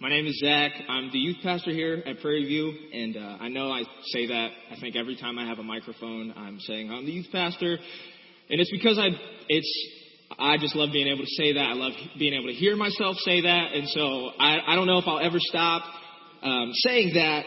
My name is Zach. I'm the youth pastor here at Prairie View, and uh, I know I say that. I think every time I have a microphone, I'm saying I'm the youth pastor, and it's because I it's I just love being able to say that. I love being able to hear myself say that, and so I, I don't know if I'll ever stop um, saying that.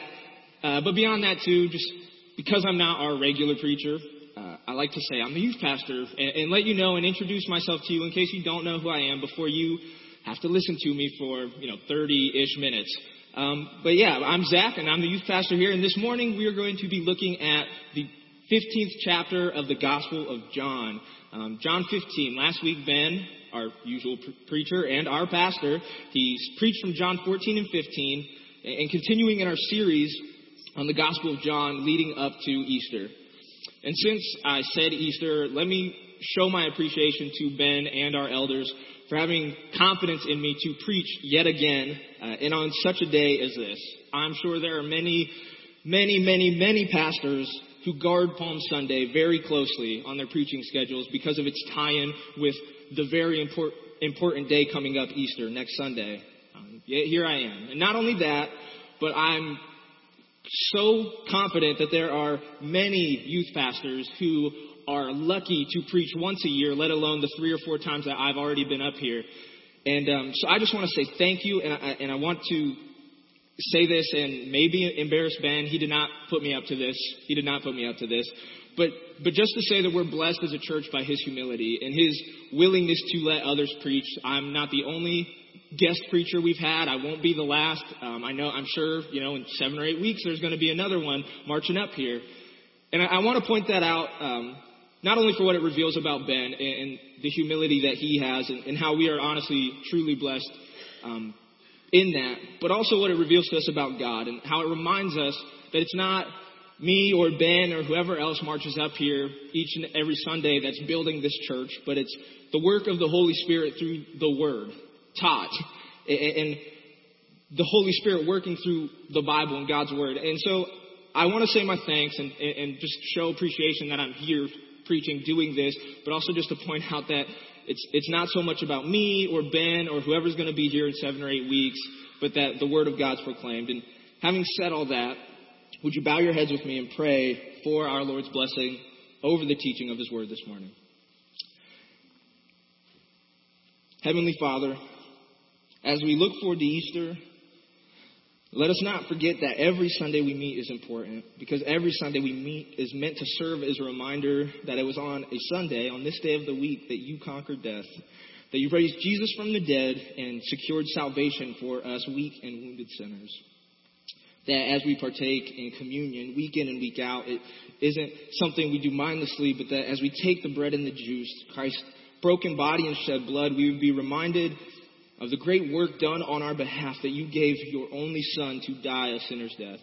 Uh, but beyond that, too, just because I'm not our regular preacher, uh, I like to say I'm the youth pastor and, and let you know and introduce myself to you in case you don't know who I am before you have to listen to me for, you know, 30-ish minutes. Um, but yeah, I'm Zach, and I'm the youth pastor here. And this morning we are going to be looking at the 15th chapter of the Gospel of John. Um, John 15. Last week, Ben, our usual pre- preacher and our pastor, he preached from John 14 and 15, and continuing in our series on the Gospel of John leading up to Easter. And since I said Easter, let me show my appreciation to Ben and our elders for having confidence in me to preach yet again, uh, and on such a day as this. I'm sure there are many, many, many, many pastors who guard Palm Sunday very closely on their preaching schedules because of its tie-in with the very import, important day coming up, Easter, next Sunday. Um, here I am. And not only that, but I'm so confident that there are many youth pastors who are lucky to preach once a year, let alone the three or four times that I've already been up here. And um, so I just want to say thank you, and I, and I want to say this and maybe embarrass Ben. He did not put me up to this. He did not put me up to this. But, but just to say that we're blessed as a church by his humility and his willingness to let others preach. I'm not the only guest preacher we've had. I won't be the last. Um, I know, I'm sure, you know, in seven or eight weeks there's going to be another one marching up here. And I, I want to point that out um, not only for what it reveals about Ben and, the humility that he has and, and, how we are honestly, truly blessed um, in that, but also what it reveals to us about God and how it reminds us that it's not me or Ben or whoever else marches up here each and every Sunday that's building this church, but it's the work of the Holy Spirit through the Word taught. And the Holy Spirit working through the Bible and God's Word. And so I want to say my thanks and, and just show appreciation that I'm here preaching, doing this, but also just to point out that it's, it's not so much about me or Ben or whoever's going to be here in seven or eight weeks, but that the Word of God's proclaimed. And having said all that, would you bow your heads with me and pray for our Lord's blessing over the teaching of His Word this morning? Heavenly Father, as we look forward to Easter, let us not forget that every Sunday we meet is important because every Sunday we meet is meant to serve as a reminder that it was on a Sunday, on this day of the week, that you conquered death, that you raised Jesus from the dead and secured salvation for us weak and wounded sinners. That as we partake in communion week in and week out, it isn't something we do mindlessly, but that as we take the bread and the juice, Christ's broken body and shed blood, we would be reminded of the great work done on our behalf that you gave your only Son to die a sinner's death.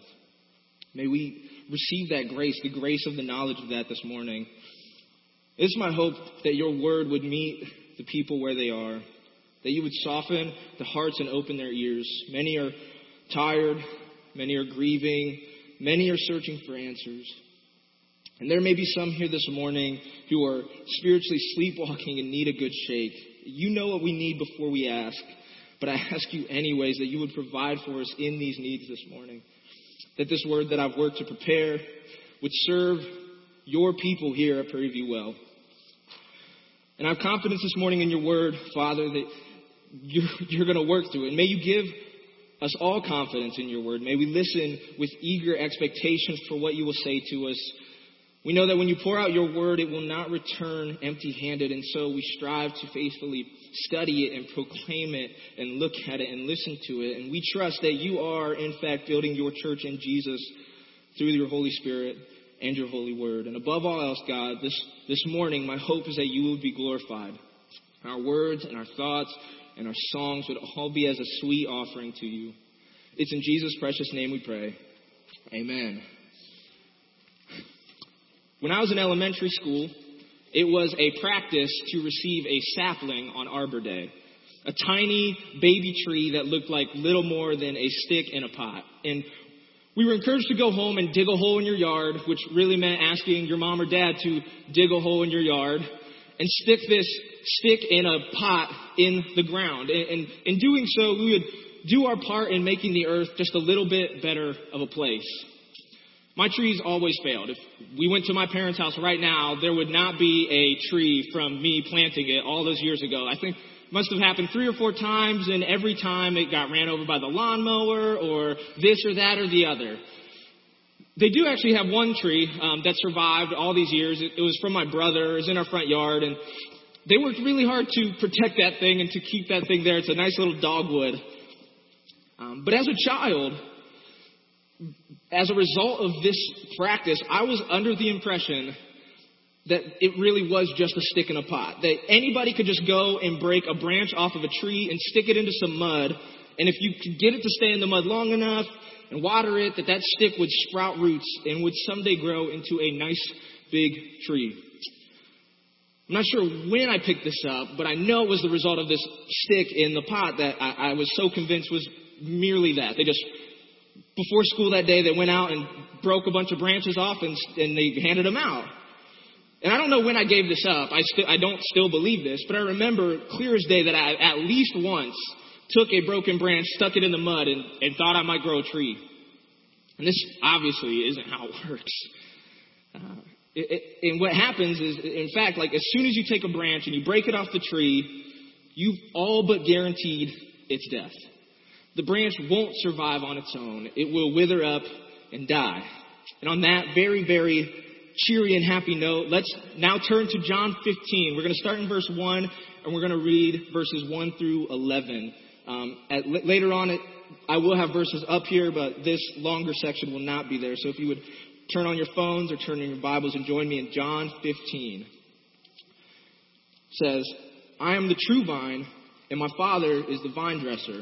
May we receive that grace, the grace of the knowledge of that this morning. It's my hope that your word would meet the people where they are, that you would soften the hearts and open their ears. Many are tired, many are grieving, many are searching for answers. And there may be some here this morning who are spiritually sleepwalking and need a good shake. You know what we need before we ask. But I ask you anyways that you would provide for us in these needs this morning. That this word that I've worked to prepare would serve your people here at Prairie View well. And I have confidence this morning in your word, Father, that you're, you're going to work through it. And may you give us all confidence in your word. May we listen with eager expectations for what you will say to us we know that when you pour out your word, it will not return empty handed. And so we strive to faithfully study it and proclaim it and look at it and listen to it. And we trust that you are, in fact, building your church in Jesus through your Holy Spirit and your holy word. And above all else, God, this, this morning, my hope is that you will be glorified. Our words and our thoughts and our songs would all be as a sweet offering to you. It's in Jesus' precious name we pray. Amen. When I was in elementary school, it was a practice to receive a sapling on Arbor Day. A tiny baby tree that looked like little more than a stick in a pot. And we were encouraged to go home and dig a hole in your yard, which really meant asking your mom or dad to dig a hole in your yard and stick this stick in a pot in the ground. And, and in doing so, we would do our part in making the earth just a little bit better of a place. My trees always failed. If we went to my parents' house right now, there would not be a tree from me planting it all those years ago. I think must have happened three or four times, and every time it got ran over by the lawnmower or this or that or the other. They do actually have one tree um, that survived all these years. It, it was from my brother. It was in our front yard, and they worked really hard to protect that thing and to keep that thing there. It's a nice little dogwood. Um, but as a child, as a result of this practice, I was under the impression that it really was just a stick in a pot. That anybody could just go and break a branch off of a tree and stick it into some mud, and if you could get it to stay in the mud long enough and water it, that that stick would sprout roots and would someday grow into a nice big tree. I'm not sure when I picked this up, but I know it was the result of this stick in the pot that I, I was so convinced was merely that. They just, before school that day, they went out and broke a bunch of branches off and, and they handed them out. And I don't know when I gave this up. I, st- I don't still believe this, but I remember clear as day that I at least once took a broken branch, stuck it in the mud, and, and thought I might grow a tree. And this obviously isn't how it works. Uh, it, it, and what happens is, in fact, like as soon as you take a branch and you break it off the tree, you've all but guaranteed its death. The branch won't survive on its own. It will wither up and die. And on that very, very cheery and happy note, let's now turn to John 15. We're going to start in verse 1 and we're going to read verses 1 through 11. Um, at, later on, it, I will have verses up here, but this longer section will not be there. So if you would turn on your phones or turn on your Bibles and join me in John 15. It says, I am the true vine, and my Father is the vine dresser.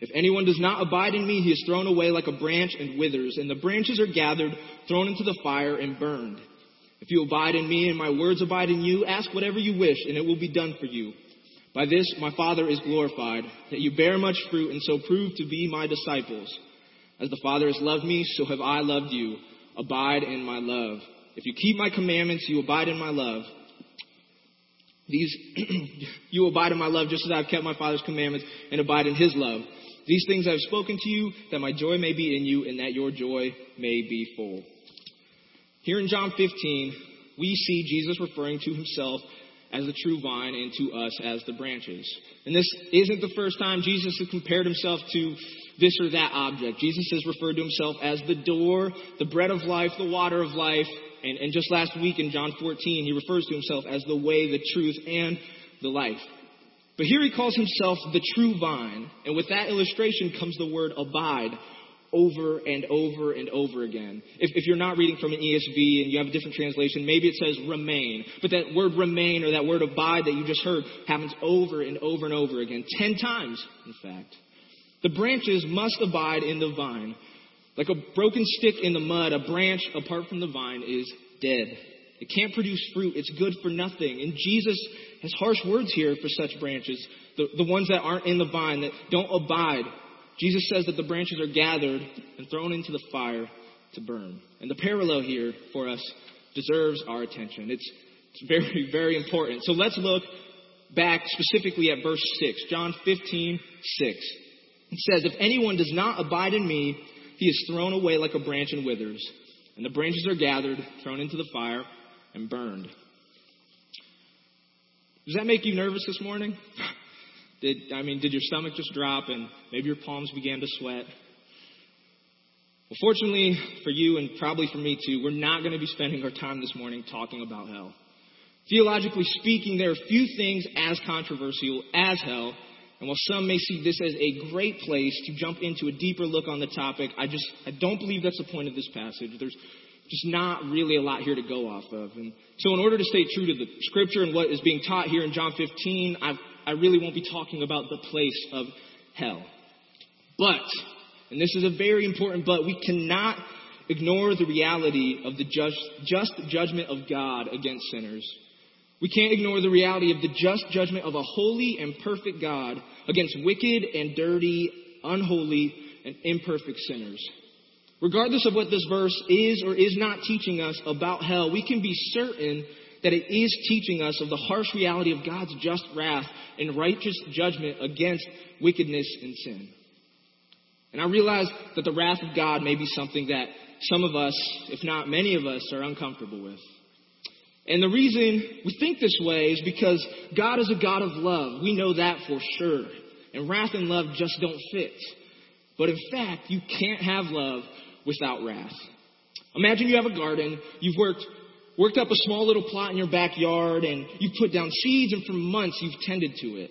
If anyone does not abide in me, he is thrown away like a branch and withers, and the branches are gathered, thrown into the fire, and burned. If you abide in me and my words abide in you, ask whatever you wish, and it will be done for you. By this my Father is glorified, that you bear much fruit, and so prove to be my disciples. As the Father has loved me, so have I loved you. Abide in my love. If you keep my commandments, you abide in my love. These, you abide in my love just as I've kept my Father's commandments and abide in his love. These things I have spoken to you, that my joy may be in you, and that your joy may be full. Here in John 15, we see Jesus referring to himself as the true vine and to us as the branches. And this isn't the first time Jesus has compared himself to this or that object. Jesus has referred to himself as the door, the bread of life, the water of life. And, and just last week in John 14, he refers to himself as the way, the truth, and the life. But here he calls himself the true vine. And with that illustration comes the word abide over and over and over again. If, if, you're not reading from an ESV and you have a different translation, maybe it says remain. But that word remain or that word abide that you just heard happens over and over and over again. Ten times, in fact. The branches must abide in the vine. Like a broken stick in the mud, a branch apart from the vine is dead. It can't produce fruit. It's good for nothing. And Jesus has harsh words here for such branches, the, the ones that aren't in the vine, that don't abide. Jesus says that the branches are gathered and thrown into the fire to burn. And the parallel here for us deserves our attention. It's, it's very, very important. So let's look back specifically at verse 6, John 15, 6. It says, If anyone does not abide in me, he is thrown away like a branch and withers. And the branches are gathered, thrown into the fire, and burned. Does that make you nervous this morning? Did, I mean, did your stomach just drop and maybe your palms began to sweat? Well, fortunately for you and probably for me too, we're not going to be spending our time this morning talking about hell. Theologically speaking, there are few things as controversial as hell, and while some may see this as a great place to jump into a deeper look on the topic, I just I don't believe that's the point of this passage. There's just not really a lot here to go off of. And so in order to stay true to the scripture and what is being taught here in John 15, I, I really won't be talking about the place of hell. But And this is a very important but. We cannot ignore the reality of the just, just judgment of God against sinners. We can't ignore the reality of the just judgment of a holy and perfect God against wicked and dirty, unholy, and imperfect sinners. Regardless of what this verse is or is not teaching us about hell, we can be certain that it is teaching us of the harsh reality of God's just wrath and righteous judgment against wickedness and sin. And I realize that the wrath of God may be something that some of us, if not many of us, are uncomfortable with. And the reason we think this way is because God is a God of love. We know that for sure. And wrath and love just don't fit. But in fact, you can't have love without wrath. Imagine you have a garden, you've worked worked up a small little plot in your backyard and you've put down seeds and for months you've tended to it.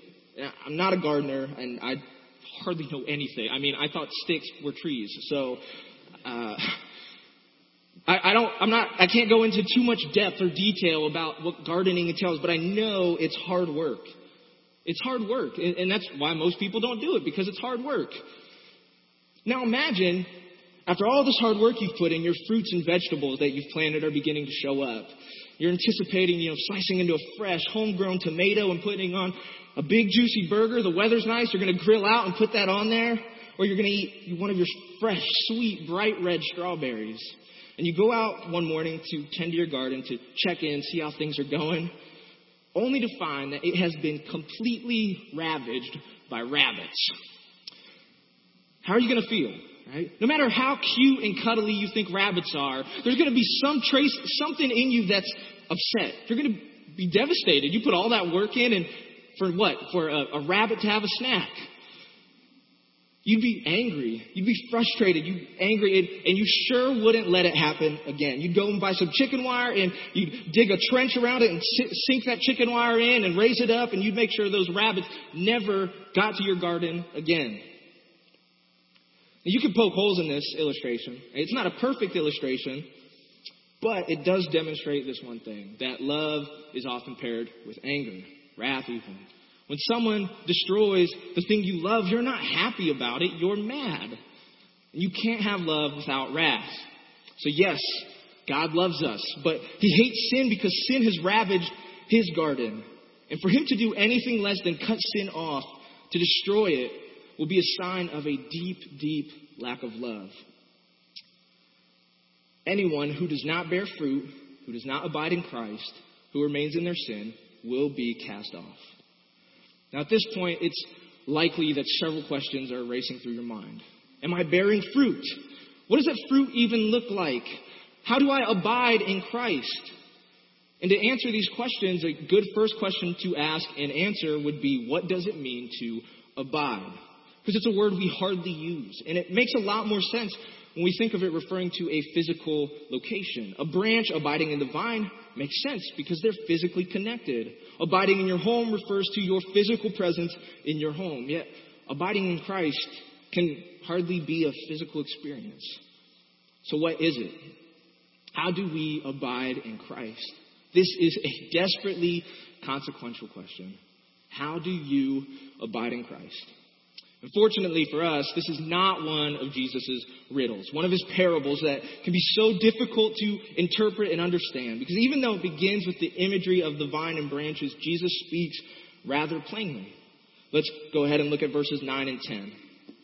I'm not a gardener and I hardly know anything. I mean, I thought sticks were trees. So, uh, I, don't, I'm not, I can't go into too much depth or detail about what gardening entails, but I know it's hard work. It's hard work. And that's why most people don't do it, because it's hard work. Now imagine, after all this hard work you've put in, your fruits and vegetables that you've planted are beginning to show up. You're anticipating, you know, slicing into a fresh, homegrown tomato and putting on a big juicy burger. The weather's nice. You're going to grill out and put that on there. Or you're going to eat one of your fresh, sweet, bright red strawberries. And you go out one morning to tend to your garden to check in, see how things are going, only to find that it has been completely ravaged by rabbits. How are you going to feel? Right? No matter how cute and cuddly you think rabbits are, there's going to be some trace, something in you that's upset. You're going to be devastated. You put all that work in, and for what? For a, a rabbit to have a snack. You'd be angry. You'd be frustrated. You'd be angry, and, and, you sure wouldn't let it happen again. You'd go and buy some chicken wire, and you'd dig a trench around it and sink that chicken wire in and raise it up, and you'd make sure those rabbits never got to your garden again. You can poke holes in this illustration. It's not a perfect illustration, but it does demonstrate this one thing that love is often paired with anger, wrath, even. When someone destroys the thing you love, you're not happy about it, you're mad. And you can't have love without wrath. So, yes, God loves us, but He hates sin because sin has ravaged His garden. And for Him to do anything less than cut sin off, to destroy it, will be a sign of a deep, deep lack of love. Anyone who does not bear fruit, who does not abide in Christ, who remains in their sin, will be cast off. Now, at this point, it's likely that several questions are racing through your mind. Am I bearing fruit? What does that fruit even look like? How do I abide in Christ? And to answer these questions, a good first question to ask and answer would be what does it mean to abide? Because it's a word we hardly use. And it makes a lot more sense when we think of it referring to a physical location. A branch abiding in the vine makes sense because they're physically connected. Abiding in your home refers to your physical presence in your home. Yet, abiding in Christ can hardly be a physical experience. So, what is it? How do we abide in Christ? This is a desperately consequential question. How do you abide in Christ? Unfortunately for us, this is not one of Jesus' riddles, one of his parables that can be so difficult to interpret and understand. Because even though it begins with the imagery of the vine and branches, Jesus speaks rather plainly. Let's go ahead and look at verses 9 and 10. It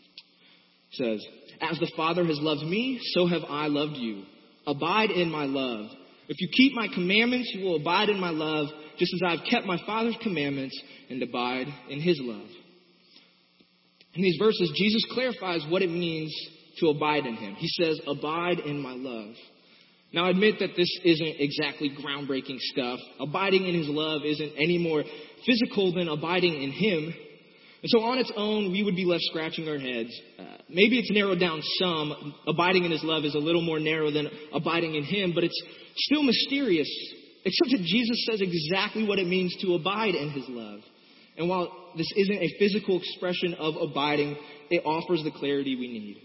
says, As the Father has loved me, so have I loved you. Abide in my love. If you keep my commandments, you will abide in my love, just as I have kept my Father's commandments and abide in his love. In these verses, Jesus clarifies what it means to abide in him. He says, Abide in my love. Now, I admit that this isn't exactly groundbreaking stuff. Abiding in his love isn't any more physical than abiding in him. And so, on its own, we would be left scratching our heads. Uh, maybe it's narrowed down some. Abiding in his love is a little more narrow than abiding in him, but it's still mysterious, except that Jesus says exactly what it means to abide in his love. And while this isn't a physical expression of abiding, it offers the clarity we need.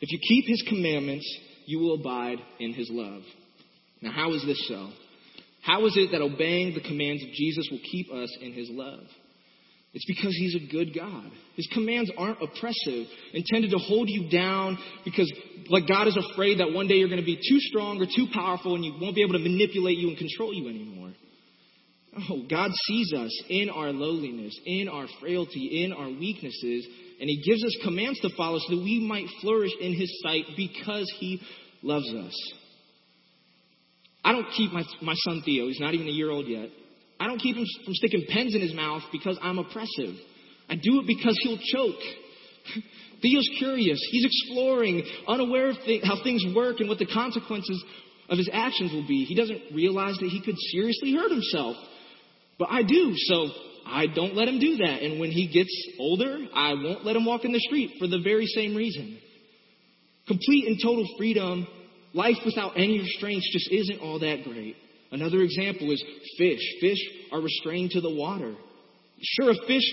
If you keep his commandments, you will abide in his love. Now, how is this so? How is it that obeying the commands of Jesus will keep us in his love? It's because he's a good God. His commands aren't oppressive, intended to hold you down because, like, God is afraid that one day you're going to be too strong or too powerful and you won't be able to manipulate you and control you anymore. Oh, God sees us in our lowliness, in our frailty, in our weaknesses, and He gives us commands to follow so that we might flourish in His sight because He loves us. I don't keep my, my son Theo, he's not even a year old yet. I don't keep him from sticking pens in his mouth because I'm oppressive. I do it because he'll choke. Theo's curious. He's exploring, unaware of th- how things work and what the consequences of his actions will be. He doesn't realize that he could seriously hurt himself. But I do, so I don't let him do that. And when he gets older, I won't let him walk in the street for the very same reason. Complete and total freedom, life without any restraints just isn't all that great. Another example is fish. Fish are restrained to the water. Sure, a fish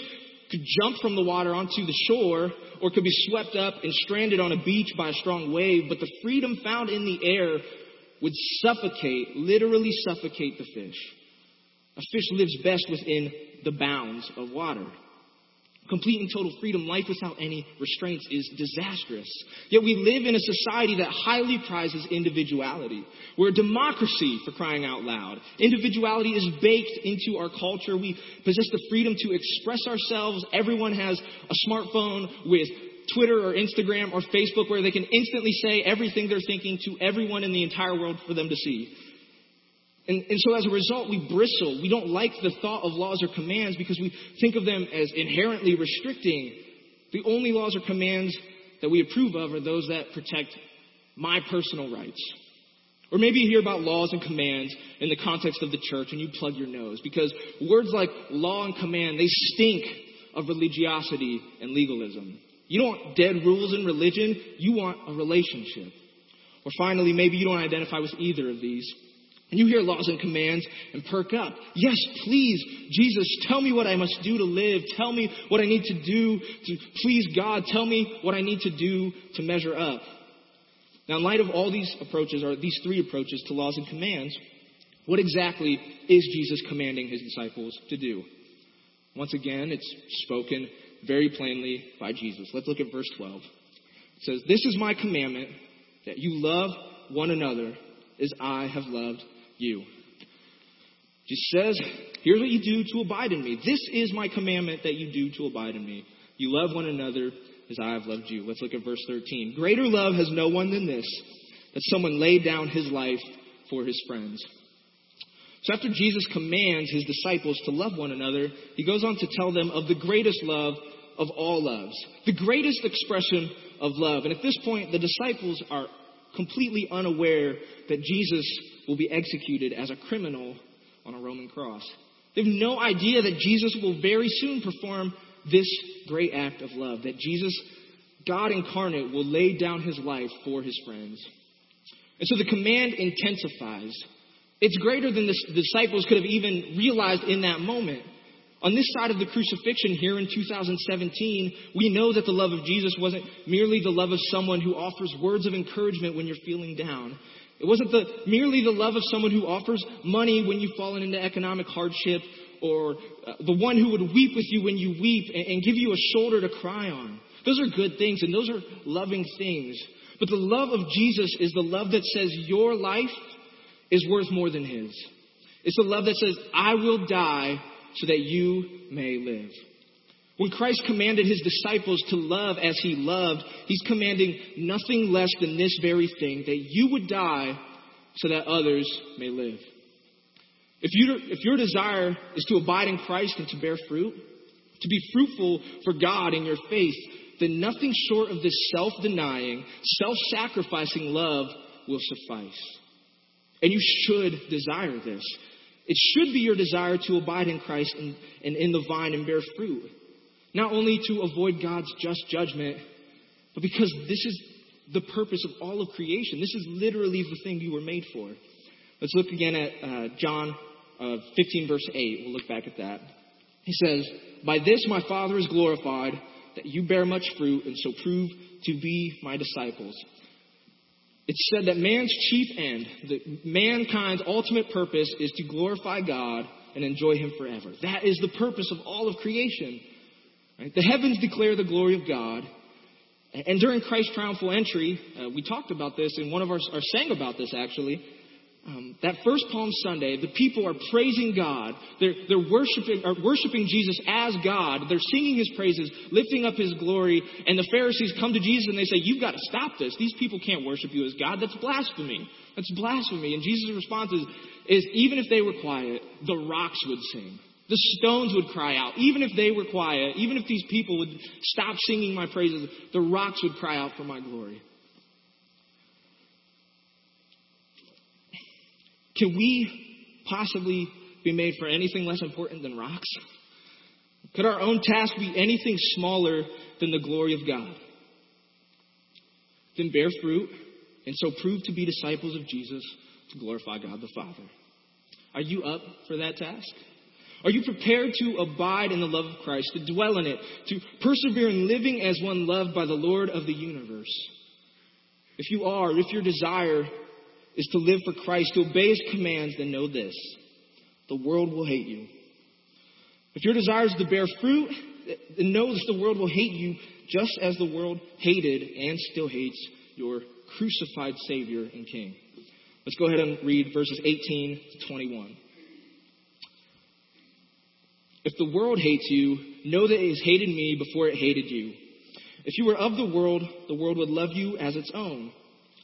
could jump from the water onto the shore or could be swept up and stranded on a beach by a strong wave, but the freedom found in the air would suffocate, literally suffocate the fish. A fish lives best within the bounds of water. Complete and total freedom, life without any restraints, is disastrous. Yet we live in a society that highly prizes individuality. We're a democracy for crying out loud. Individuality is baked into our culture. We possess the freedom to express ourselves. Everyone has a smartphone with Twitter or Instagram or Facebook where they can instantly say everything they're thinking to everyone in the entire world for them to see. And, and, so as a result, we bristle. We don't like the thought of laws or commands because we think of them as inherently restricting. The only laws or commands that we approve of are those that protect my personal rights. Or maybe you hear about laws and commands in the context of the church and you plug your nose because words like law and command, they stink of religiosity and legalism. You don't want dead rules in religion, you want a relationship. Or finally, maybe you don't identify with either of these. And you hear laws and commands and perk up. Yes, please, Jesus, tell me what I must do to live. Tell me what I need to do to please God. Tell me what I need to do to measure up. Now, in light of all these approaches, or these three approaches to laws and commands, what exactly is Jesus commanding his disciples to do? Once again, it's spoken very plainly by Jesus. Let's look at verse 12. It says, This is my commandment, that you love one another as I have loved you. Jesus says, here's what you do to abide in me. This is my commandment that you do to abide in me. You love one another as I have loved you. Let's look at verse 13. Greater love has no one than this, that someone laid down his life for his friends. So after Jesus commands his disciples to love one another, he goes on to tell them of the greatest love of all loves, the greatest expression of love. And at this point, the disciples are completely unaware that Jesus will be executed as a criminal on a Roman cross. They have no idea that Jesus will very soon perform this great act of love, that Jesus, God incarnate, will lay down his life for his friends. And so the command intensifies. It's greater than the disciples could have even realized in that moment. On this side of the crucifixion here in 2017, we know that the love of Jesus wasn't merely the love of someone who offers words of encouragement when you're feeling down. It wasn't the, merely the love of someone who offers money when you've fallen into economic hardship or uh, the one who would weep with you when you weep and, and give you a shoulder to cry on. Those are good things and those are loving things. But the love of Jesus is the love that says your life is worth more than his. It's the love that says, I will die so that you may live. When Christ commanded his disciples to love as he loved, he's commanding nothing less than this very thing, that you would die so that others may live. If, you, if your desire is to abide in Christ and to bear fruit, to be fruitful for God in your faith, then nothing short of this self-denying, self-sacrificing love will suffice. And you should desire this. It should be your desire to abide in Christ and, and in the vine and bear fruit. Not only to avoid God's just judgment, but because this is the purpose of all of creation. This is literally the thing you were made for. Let's look again at uh, John uh, 15, verse 8. We'll look back at that. He says, By this my Father is glorified, that you bear much fruit, and so prove to be my disciples. It's said that man's chief end, that mankind's ultimate purpose is to glorify God and enjoy Him forever. That is the purpose of all of creation. Right? The heavens declare the glory of God. And during Christ's triumphal entry, uh, we talked about this, and one of our, sang about this actually. Um, that first Palm Sunday, the people are praising God. They're, they're worshiping, are worshiping Jesus as God. They're singing His praises, lifting up His glory. And the Pharisees come to Jesus and they say, "You've got to stop this. These people can't worship you as God. That's blasphemy. That's blasphemy." And Jesus' response is, is even if they were quiet, the rocks would sing. The stones would cry out. Even if they were quiet, even if these people would stop singing my praises, the rocks would cry out for my glory. Can we possibly be made for anything less important than rocks? Could our own task be anything smaller than the glory of God? Then bear fruit and so prove to be disciples of Jesus to glorify God the Father. Are you up for that task? Are you prepared to abide in the love of Christ, to dwell in it, to persevere in living as one loved by the Lord of the universe? If you are, if your desire is to live for Christ, to obey his commands, then know this the world will hate you. If your desire is to bear fruit, then know that the world will hate you just as the world hated and still hates your crucified Savior and King. Let's go ahead and read verses 18 to 21. If the world hates you, know that it has hated me before it hated you. If you were of the world, the world would love you as its own.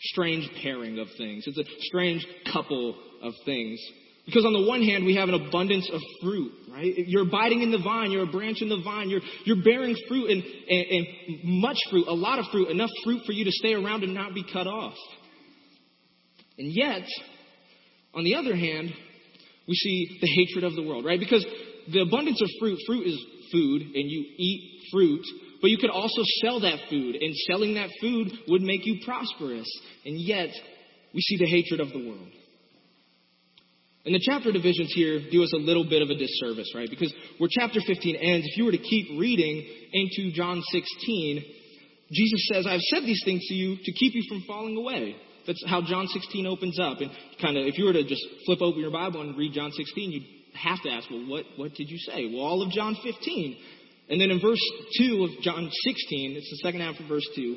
strange pairing of things. It's a strange couple of things. Because on the one hand, we have an abundance of fruit, right? You're abiding in the vine, you're a branch in the vine, you're, you're bearing fruit and, and, and much fruit, a lot of fruit, enough fruit for you to stay around and not be cut off. And yet, on the other hand, we see the hatred of the world, right? Because the abundance of fruit, fruit is food, and you eat fruit, but you could also sell that food, and selling that food would make you prosperous. And yet, we see the hatred of the world. And the chapter divisions here do us a little bit of a disservice, right? Because where chapter 15 ends, if you were to keep reading into John 16, Jesus says, I've said these things to you to keep you from falling away. That's how John 16 opens up. And kind of, if you were to just flip open your Bible and read John 16, you'd have to ask, well, what, what did you say? Well, all of John 15. And then in verse 2 of John 16, it's the second half of verse 2,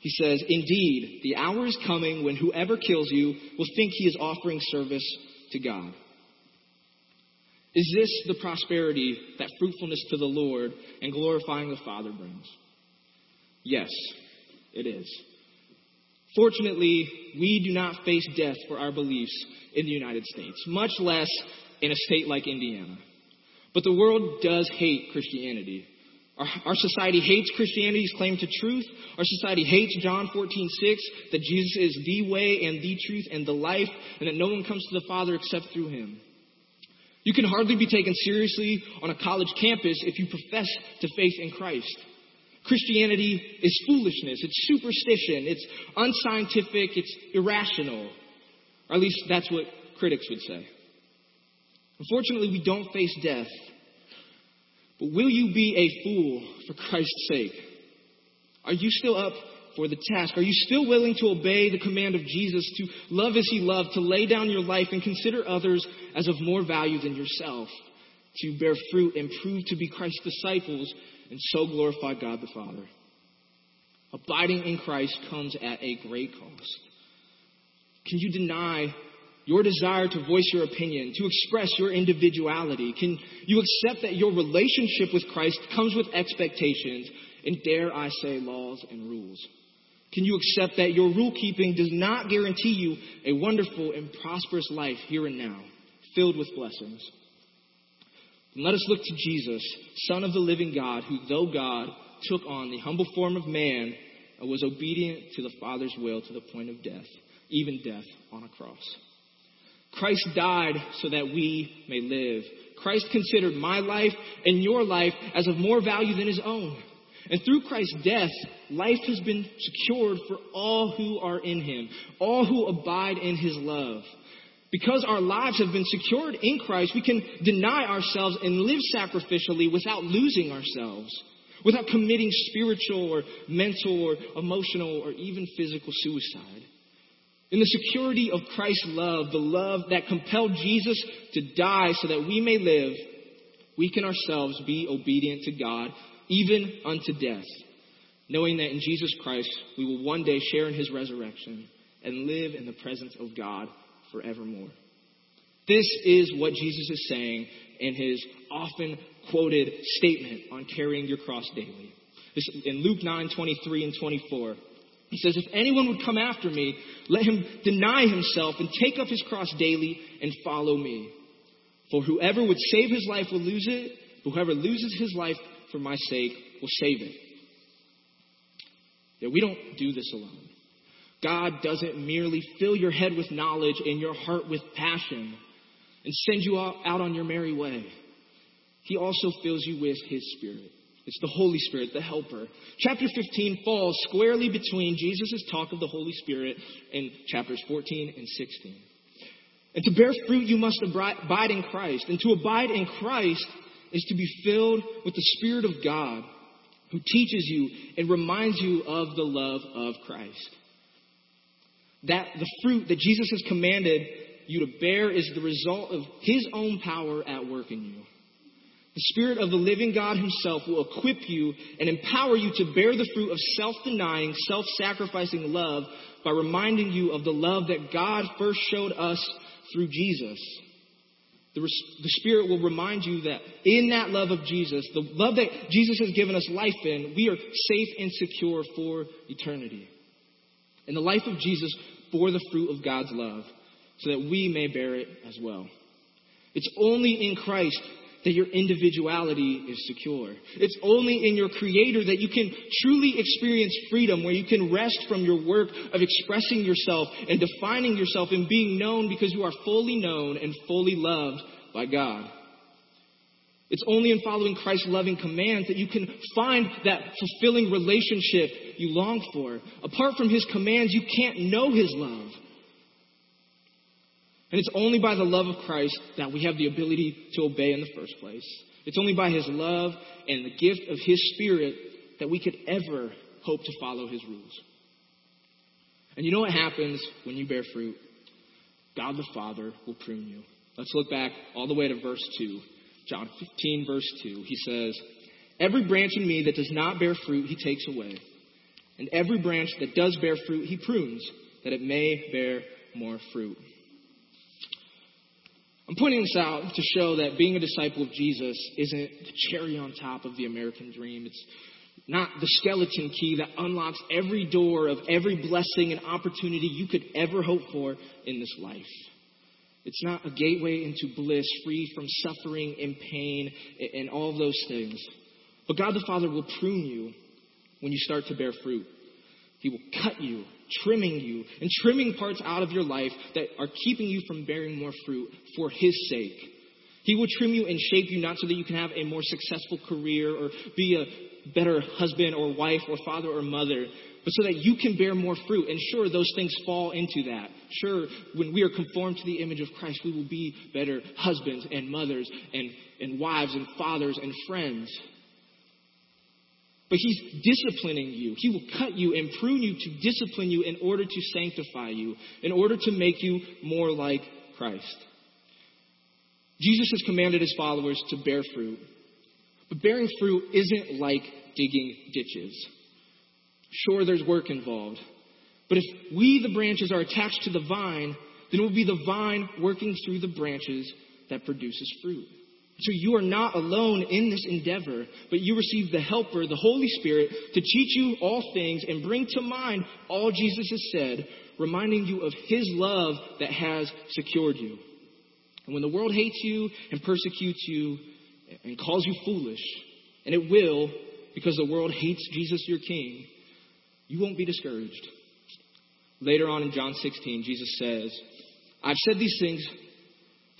he says, Indeed, the hour is coming when whoever kills you will think he is offering service to God. Is this the prosperity that fruitfulness to the Lord and glorifying the Father brings? Yes, it is. Fortunately, we do not face death for our beliefs in the United States, much less in a state like Indiana. But the world does hate Christianity. Our, our, society hates Christianity's claim to truth. Our society hates John 14, 6, that Jesus is the way and the truth and the life, and that no one comes to the Father except through him. You can hardly be taken seriously on a college campus if you profess to faith in Christ. Christianity is foolishness, it's superstition, it's unscientific, it's irrational. Or at least that's what critics would say. Unfortunately, we don't face death. But will you be a fool for Christ's sake? Are you still up for the task? Are you still willing to obey the command of Jesus to love as he loved, to lay down your life and consider others as of more value than yourself, to bear fruit and prove to be Christ's disciples and so glorify God the Father? Abiding in Christ comes at a great cost. Can you deny your desire to voice your opinion, to express your individuality? Can you accept that your relationship with Christ comes with expectations and, dare I say, laws and rules? Can you accept that your rule keeping does not guarantee you a wonderful and prosperous life here and now, filled with blessings? And let us look to Jesus, Son of the living God, who, though God, took on the humble form of man and was obedient to the Father's will to the point of death, even death on a cross. Christ died so that we may live. Christ considered my life and your life as of more value than his own. And through Christ's death, life has been secured for all who are in him, all who abide in his love. Because our lives have been secured in Christ, we can deny ourselves and live sacrificially without losing ourselves, without committing spiritual or mental or emotional or even physical suicide. In the security of Christ's love, the love that compelled Jesus to die so that we may live, we can ourselves be obedient to God, even unto death, knowing that in Jesus Christ we will one day share in his resurrection and live in the presence of God forevermore. This is what Jesus is saying in his often quoted statement on carrying your cross daily. This, in Luke 9, 23 and 24, he says, If anyone would come after me, let him deny himself and take up his cross daily and follow me. For whoever would save his life will lose it, whoever loses his life for my sake will save it. Yeah, we don't do this alone. God doesn't merely fill your head with knowledge and your heart with passion and send you out on your merry way. He also fills you with His Spirit. It's the Holy Spirit, the Helper. Chapter 15 falls squarely between Jesus' talk of the Holy Spirit in chapters 14 and 16. And to bear fruit, you must abide in Christ. And to abide in Christ is to be filled with the Spirit of God who teaches you and reminds you of the love of Christ that the fruit that Jesus has commanded you to bear is the result of his own power at work in you. The Spirit of the living God himself will equip you and empower you to bear the fruit of self-denying, self-sacrificing love by reminding you of the love that God first showed us through Jesus. The, the, Spirit will remind you that in that love of Jesus, the love that Jesus has given us life in, we are safe and secure for eternity. And the life of Jesus bore the fruit of God's love so that we may bear it as well. It's only in Christ that your individuality is secure. It's only in your Creator that you can truly experience freedom, where you can rest from your work of expressing yourself and defining yourself and being known because you are fully known and fully loved by God. It's only in following Christ's loving commands that you can find that fulfilling relationship you long for. Apart from His commands, you can't know His love. And it's only by the love of Christ that we have the ability to obey in the first place. It's only by His love and the gift of His Spirit that we could ever hope to follow His rules. And you know what happens when you bear fruit? God the Father will prune you. Let's look back all the way to verse 2. John 15, verse 2, he says, Every branch in me that does not bear fruit, he takes away. And every branch that does bear fruit, he prunes, that it may bear more fruit. I'm pointing this out to show that being a disciple of Jesus isn't the cherry on top of the American dream. It's not the skeleton key that unlocks every door of every blessing and opportunity you could ever hope for in this life. It's not a gateway into bliss, free from suffering and pain and all those things. But God the Father will prune you when you start to bear fruit. He will cut you, trimming you, and trimming parts out of your life that are keeping you from bearing more fruit for His sake. He will trim you and shape you not so that you can have a more successful career or be a better husband or wife or father or mother, but so that you can bear more fruit. And sure, those things fall into that. Sure, when we are conformed to the image of Christ, we will be better husbands and mothers and, and wives and fathers and friends. But He's disciplining you. He will cut you and prune you to discipline you in order to sanctify you, in order to make you more like Christ. Jesus has commanded His followers to bear fruit. But bearing fruit isn't like digging ditches. Sure, there's work involved. But if we, the branches, are attached to the vine, then it will be the vine working through the branches that produces fruit. So you are not alone in this endeavor, but you receive the Helper, the Holy Spirit, to teach you all things and bring to mind all Jesus has said, reminding you of His love that has secured you. And when the world hates you and persecutes you and calls you foolish, and it will, because the world hates Jesus your King, you won't be discouraged. Later on in John 16, Jesus says, I've said these things,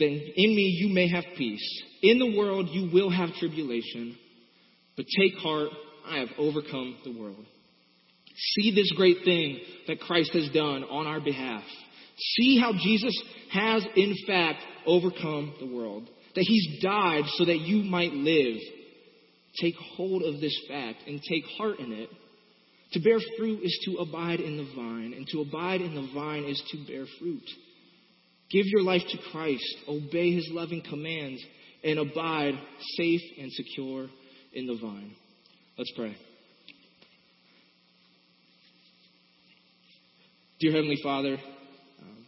that in me you may have peace. In the world you will have tribulation, but take heart, I have overcome the world. See this great thing that Christ has done on our behalf. See how Jesus has, in fact, overcome the world. That he's died so that you might live. Take hold of this fact and take heart in it. To bear fruit is to abide in the vine, and to abide in the vine is to bear fruit. Give your life to Christ, obey his loving commands, and abide safe and secure in the vine. Let's pray. Dear Heavenly Father, um,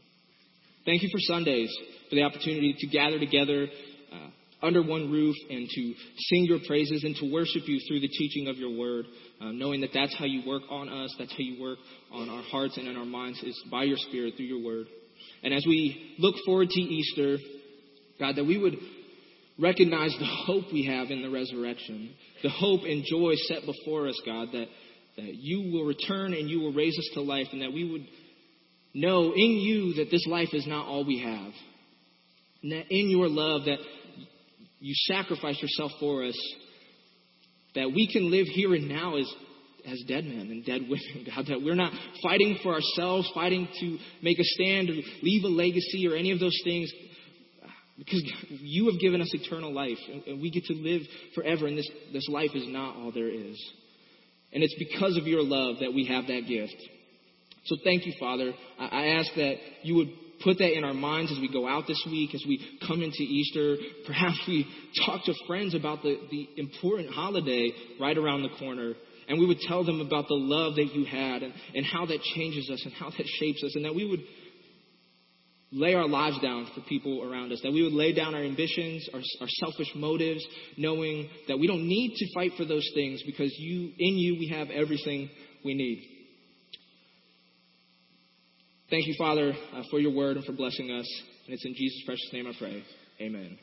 thank you for Sundays, for the opportunity to gather together uh, under one roof and to sing your praises and to worship you through the teaching of your word, uh, knowing that that's how you work on us, that's how you work on our hearts and in our minds, is by your Spirit through your word. And as we look forward to Easter, God, that we would recognize the hope we have in the resurrection, the hope and joy set before us, God, that, that you will return and you will raise us to life, and that we would know in you that this life is not all we have. And that in your love that you sacrifice yourself for us, that we can live here and now as, as dead men and dead women, God, that we're not fighting for ourselves, fighting to make a stand or leave a legacy or any of those things, because you have given us eternal life and we get to live forever, and this, this life is not all there is. And it's because of your love that we have that gift. So thank you, Father. I ask that you would put that in our minds as we go out this week, as we come into Easter. Perhaps we talk to friends about the, the important holiday right around the corner. And we would tell them about the love that you had and, and how that changes us and how that shapes us. And that we would lay our lives down for people around us. That we would lay down our ambitions, our, our selfish motives, knowing that we don't need to fight for those things because you, in you we have everything we need. Thank you, Father, uh, for your word and for blessing us. And it's in Jesus' precious name I pray. Amen.